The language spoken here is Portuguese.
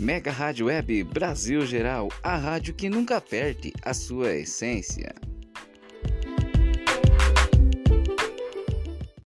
Mega Rádio Web Brasil Geral, a rádio que nunca perde a sua essência.